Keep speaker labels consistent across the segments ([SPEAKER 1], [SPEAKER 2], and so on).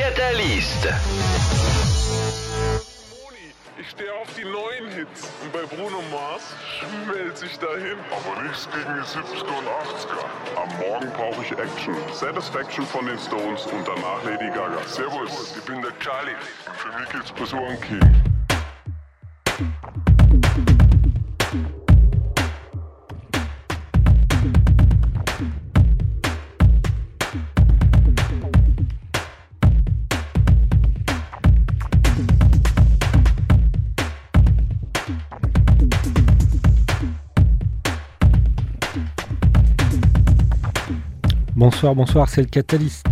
[SPEAKER 1] Catalyst.
[SPEAKER 2] Ich stehe auf die neuen Hits und bei Bruno Mars schmelze ich dahin. Aber nichts gegen die 70er und 80er. Am Morgen brauche ich Action. Satisfaction von den Stones und danach Lady Gaga. Servus, ich bin der Charlie. Und für mich geht's bis Ohren King.
[SPEAKER 3] Bonsoir, bonsoir, c'est le Catalyst.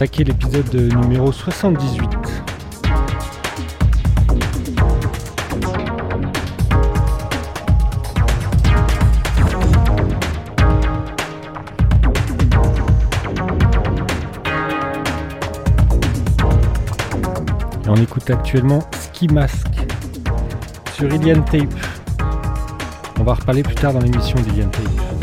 [SPEAKER 3] D'attaquer l'épisode numéro 78. Et on écoute actuellement Ski Mask sur Ilian Tape. On va reparler plus tard dans l'émission d'Ilian Tape.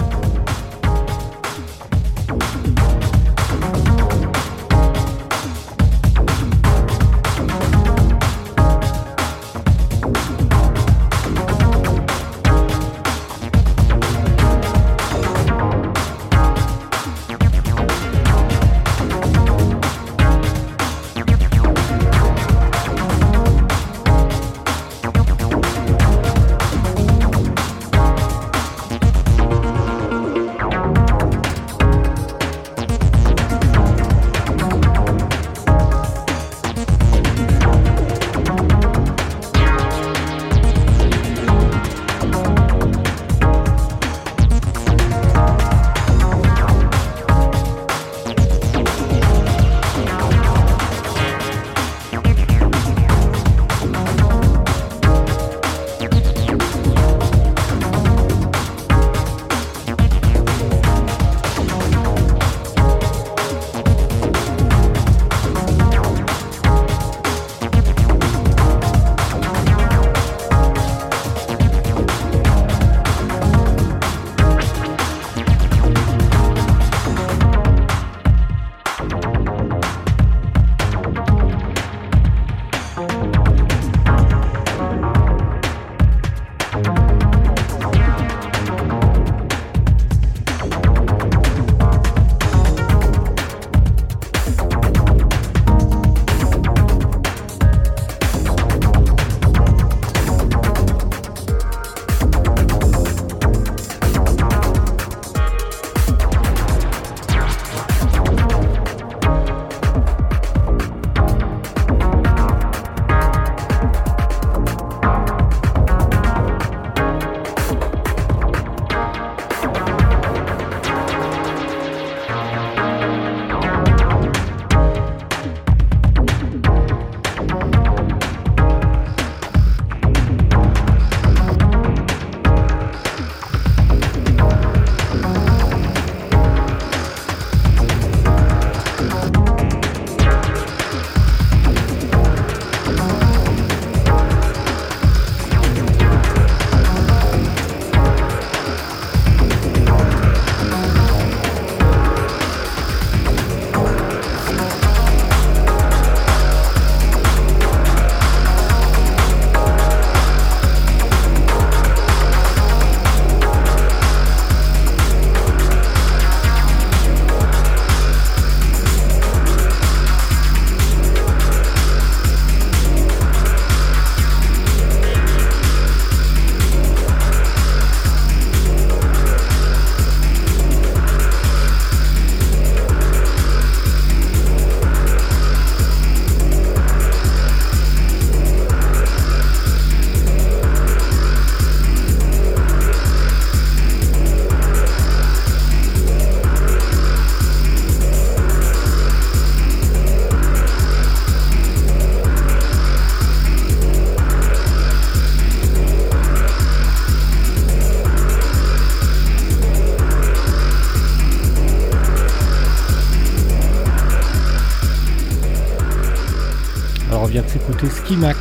[SPEAKER 3] Max.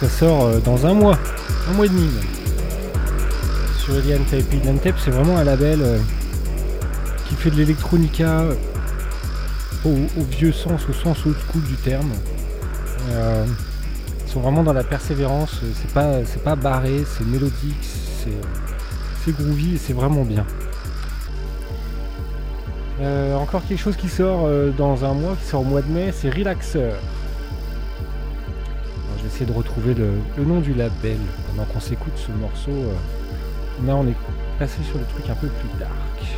[SPEAKER 3] Ça sort euh, dans un mois, un mois et demi Sur Alien Tape. Tape, c'est vraiment un label euh, qui fait de l'électronica au, vieux sens, au sens old school du terme. Euh, ils sont vraiment dans la persévérance, c'est pas, c'est pas barré, c'est mélodique, c'est, groovy et c'est vraiment bien. Euh, encore quelque chose qui sort euh, dans un mois, qui sort au mois de mai, c'est Relaxer. De retrouver le, nom du label pendant qu'on s'écoute ce morceau. là, on est passé sur le truc un peu plus dark.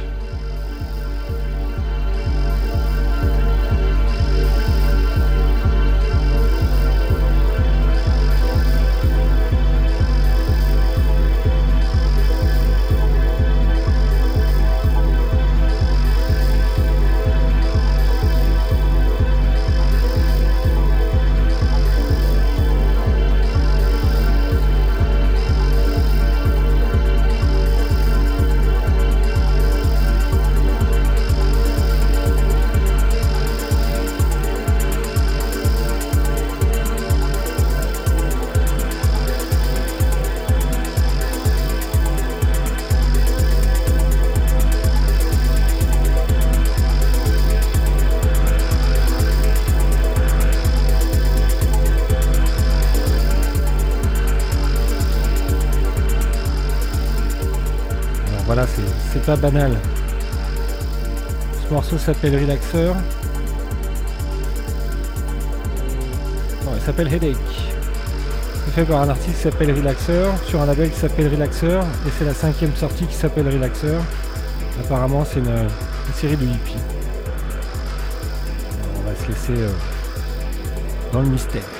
[SPEAKER 3] Pas banal. Ce morceau s'appelle Relaxer. Il s'appelle Headache. C'est fait par un artiste qui s'appelle Relaxer, sur un label qui s'appelle Relaxer, et c'est la cinquième sortie qui s'appelle Relaxer. Apparemment, c'est une, série de hippies. On va se laisser euh, dans le mystère.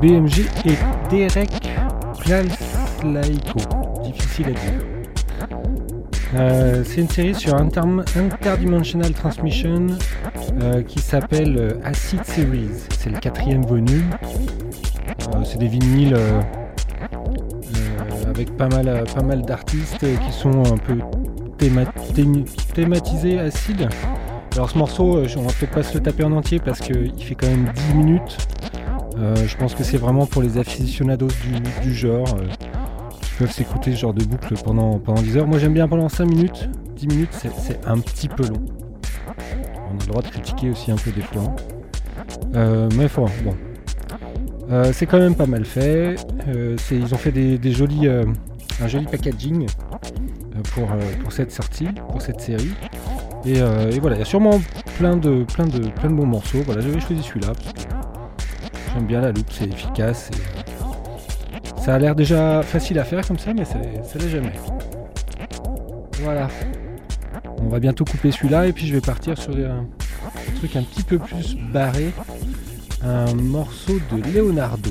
[SPEAKER 3] BMG et Derek Plalslaiko. Difficile à dire. Euh, c'est une série sur Interdimensional Transmission euh, qui s'appelle euh, Acid Series. C'est le quatrième volume. c'est des vinyles avec pas mal, pas mal d'artistes qui sont un peu thématisés acide. Alors ce morceau, on va peut-être pas se le taper en entier parce qu'il fait quand même 10 minutes. Euh, je pense que c'est vraiment pour les aficionados du, genre euh, qui peuvent s'écouter ce genre de boucle pendant, pendant 10 heures. Moi j'aime bien pendant 5 minutes. 10 minutes c'est un petit peu long. On a le droit de critiquer aussi un peu des fois. Euh, mais bon. c'est quand même pas mal fait. ils ont fait des, jolis, un joli packaging pour, pour cette sortie, pour cette série. Et, voilà, il y a sûrement plein de, plein de, plein de bons morceaux. Voilà, j'avais choisi celui-là J'aime bien la loupe, c'est efficace. Ça a l'air déjà facile à faire comme ça, mais ça l'est jamais. Voilà. On va bientôt couper celui-là et puis je vais partir sur un, truc un petit peu plus barré. Un morceau de Leonardo.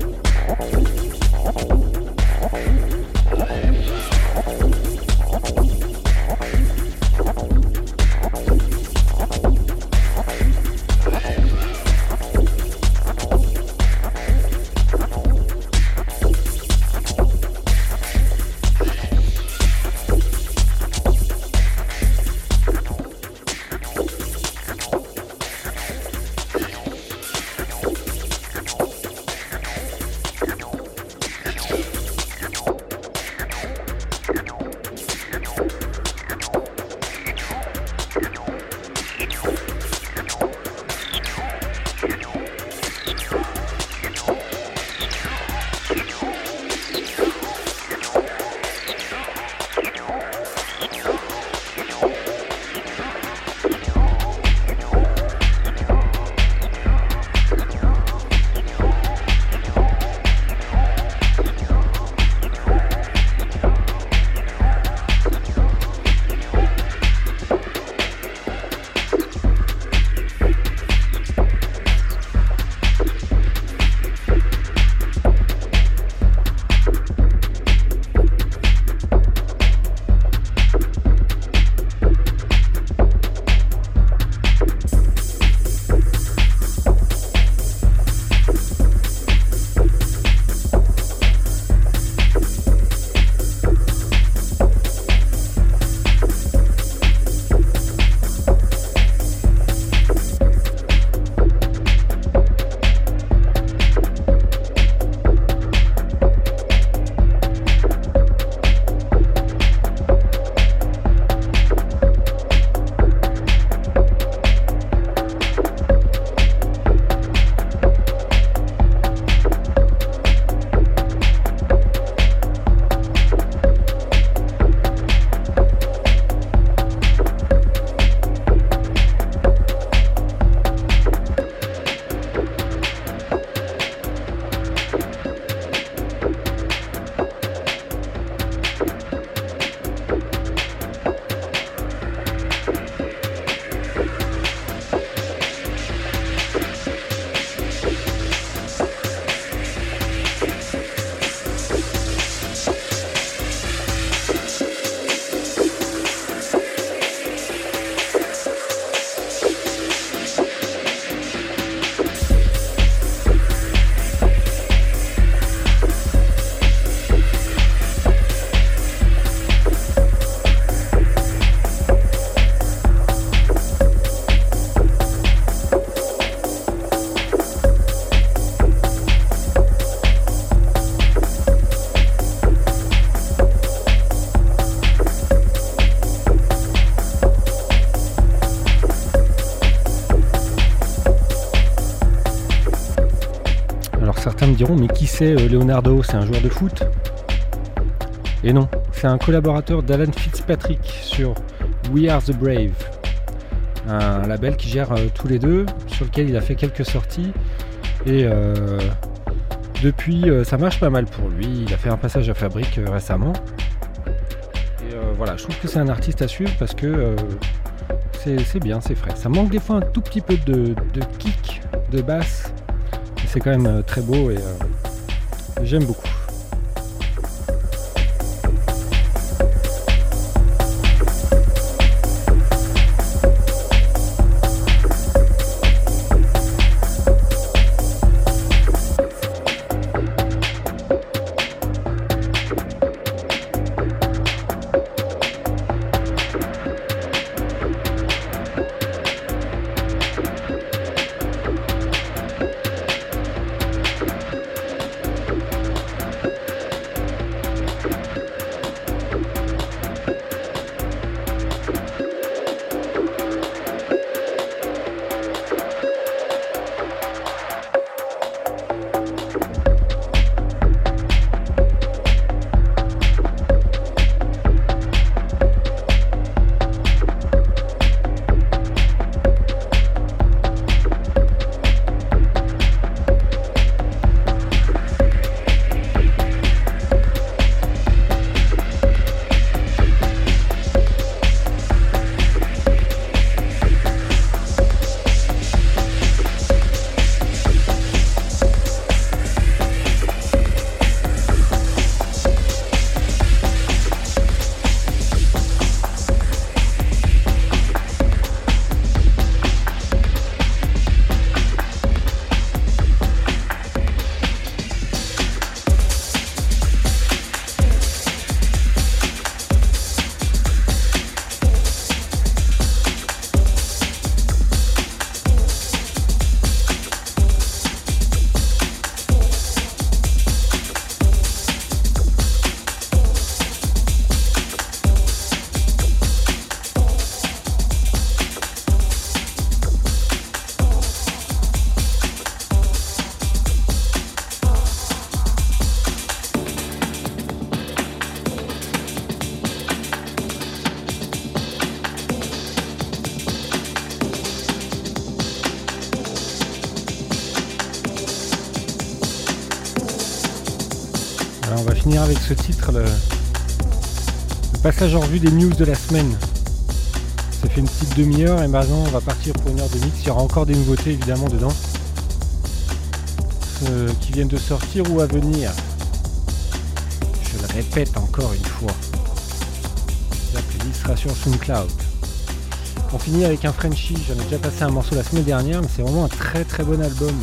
[SPEAKER 3] mais qui c'est Leonardo C'est un joueur de foot Et non, c'est un collaborateur d'Alan Fitzpatrick sur We Are the Brave, un label qui gère tous les deux, sur lequel il a fait quelques sorties. Et depuis, ça marche pas mal pour lui. Il a fait un passage à fabrique récemment. Et voilà, je trouve que c'est un artiste à suivre parce que c'est bien, c'est frais. Ça manque des fois un tout petit peu de, kick, de basse, c'est quand même euh, très beau et euh, j'aime beaucoup. Titre le, passage en revue des news de la semaine. Ça fait une petite demi-heure et maintenant on va partir pour une heure de mix. Il y aura encore des nouveautés évidemment dedans. qui viennent de sortir ou à venir. Je le répète encore une fois. La playlist sur SoundCloud. On finit avec un Frenchie. J'en ai déjà passé un morceau la semaine dernière, mais c'est vraiment un très très bon album.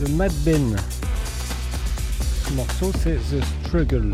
[SPEAKER 3] De Matt Ben morceau c'est The Struggle.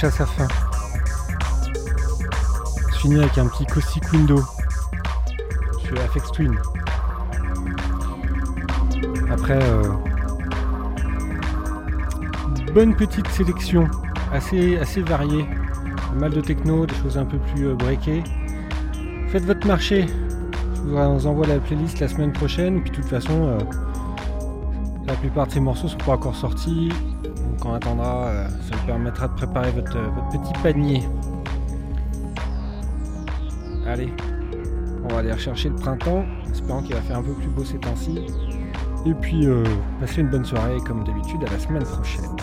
[SPEAKER 3] Touche à sa fin. Je finis avec un petit Caustic Window sur FX Twin. Après, euh, bonne petite sélection, assez, assez variée. Mal de techno, des choses un peu plus euh, breakées. Faites votre marché. Je vous envoie la playlist la semaine prochaine. Puis de toute façon, euh, la plupart de ces morceaux sont pas encore sortis. Donc on attendra, euh, permettra de préparer votre, votre petit panier. Allez, on va aller rechercher le printemps, espérant qu'il va faire un peu plus beau ces temps-ci. Et puis, euh, passez une bonne soirée, comme d'habitude, à la semaine prochaine.